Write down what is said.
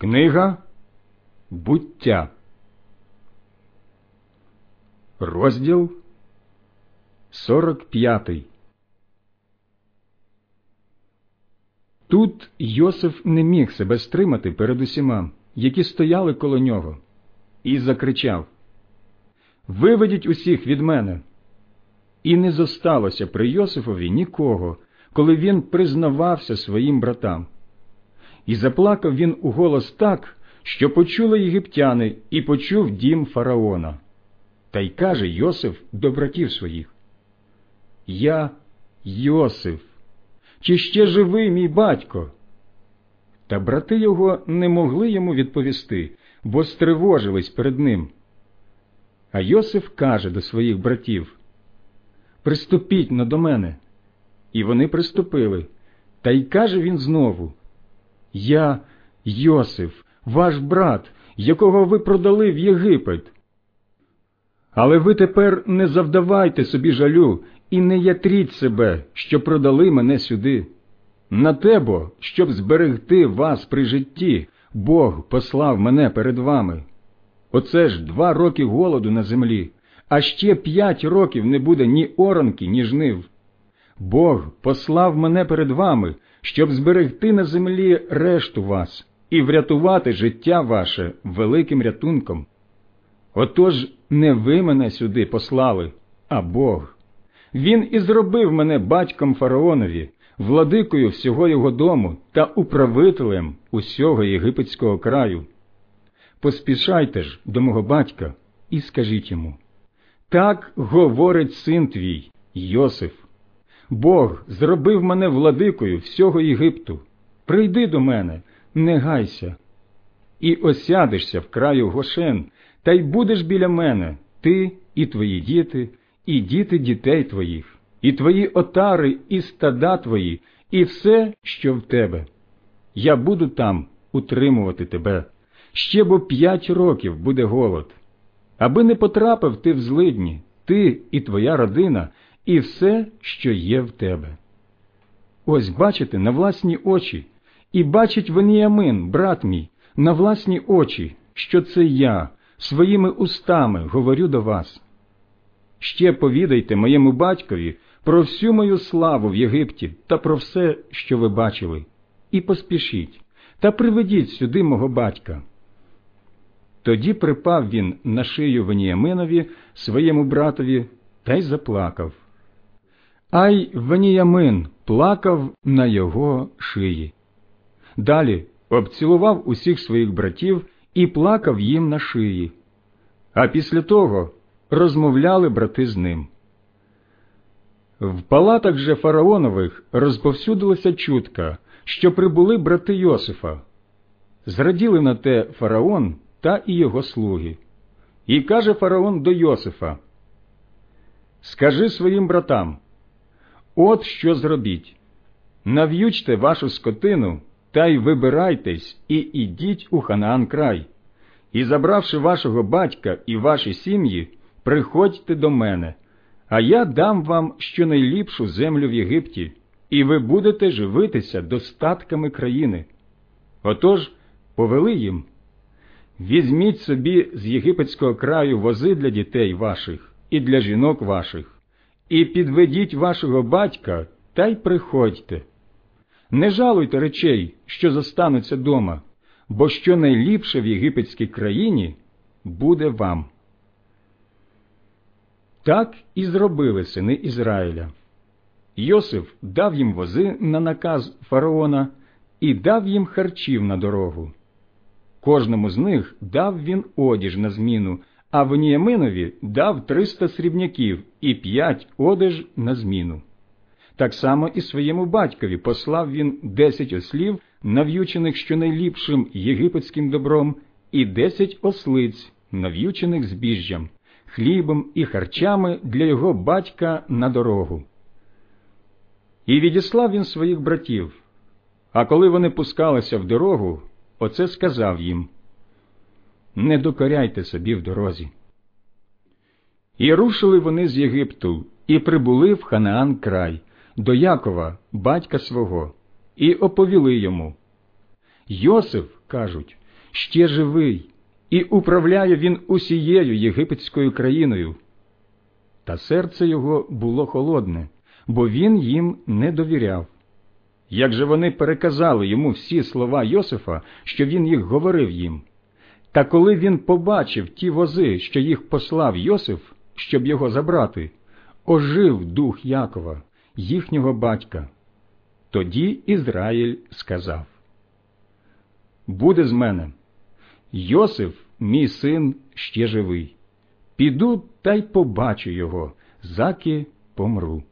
Книга буття. Розділ 45 Тут Йосиф не міг себе стримати перед усіма, які стояли коло нього, і закричав Виведіть усіх від мене. І не зосталося при Йосифові нікого, коли він признавався своїм братам. І заплакав він у голос так, що почули єгиптяни, і почув дім фараона. Та й каже Йосиф до братів своїх: Я Йосиф, чи ще живий мій батько? Та брати його не могли йому відповісти, бо стривожились перед ним. А Йосиф каже до своїх братів: Приступіть но до мене. І вони приступили. Та й каже він знову: Я Йосиф, ваш брат, якого ви продали в Єгипет. Але ви тепер не завдавайте собі жалю і не ятріть себе, що продали мене сюди. На тебо, щоб зберегти вас при житті, Бог послав мене перед вами. Оце ж два роки голоду на землі, а ще п'ять років не буде ні оранки, ні жнив. Бог послав мене перед вами, щоб зберегти на землі решту вас і врятувати життя ваше великим рятунком. Отож не ви мене сюди послали, а Бог. Він і зробив мене батьком фараонові, владикою всього його дому та управителем усього єгипетського краю. Поспішайте ж до мого батька і скажіть йому так говорить син твій, Йосиф. Бог зробив мене владикою всього Єгипту. Прийди до мене, не гайся, і осядешся в краю Гошен, та й будеш біля мене, ти і твої діти, і діти дітей твоїх, і твої отари, і стада твої, і все, що в тебе. Я буду там утримувати тебе. Ще бо п'ять років буде голод. Аби не потрапив ти в злидні, ти і твоя родина, і все, що є в тебе. Ось бачите на власні очі, і бачить Веніамин, брат мій, на власні очі, що це я своїми устами говорю до вас. Ще повідайте моєму батькові про всю мою славу в Єгипті та про все, що ви бачили, і поспішіть та приведіть сюди мого батька. Тоді припав він на шию Веніяминові, своєму братові, та й заплакав. Ай Веніямин плакав на його шиї. Далі обцілував усіх своїх братів і плакав їм на шиї. А після того розмовляли брати з ним. В палатах же фараонових розповсюдилася чутка, що прибули брати Йосифа. Зраділи на те фараон та і його слуги. І каже фараон до Йосифа: Скажи своїм братам, от що зробіть. Нав'ючте вашу скотину та й вибирайтесь і ідіть у Ханаан край, і, забравши вашого батька і ваші сім'ї, приходьте до мене, а я дам вам щонайліпшу землю в Єгипті, і ви будете живитися достатками країни. Отож повели їм. Візьміть собі з єгипетського краю вози для дітей ваших і для жінок ваших, і підведіть вашого батька та й приходьте. Не жалуйте речей, що зостануться дома, бо що найліпше в єгипетській країні буде вам. Так і зробили сини Ізраїля. Йосиф дав їм вози на наказ фараона і дав їм харчів на дорогу. Кожному з них дав він одіж на зміну, а Веніяминові дав триста срібняків і п'ять одеж на зміну. Так само і своєму батькові послав він десять ослів, нав'ючених щонайліпшим єгипетським добром, і десять ослиць, нав'ючених збіжжям, хлібом і харчами для його батька на дорогу. І відіслав він своїх братів. А коли вони пускалися в дорогу, оце сказав їм Не докоряйте собі в дорозі. І рушили вони з Єгипту і прибули в Ханаан край до Якова, батька свого, і оповіли йому. Йосиф, кажуть, ще живий, і управляє він усією єгипетською країною. Та серце його було холодне, бо він їм не довіряв. Як же вони переказали йому всі слова Йосифа, що він їх говорив їм? Та коли він побачив ті вози, що їх послав Йосиф, щоб його забрати, ожив дух Якова, їхнього батька. Тоді Ізраїль сказав Буде з мене. Йосиф, мій син, ще живий. Піду та й побачу його, заки помру.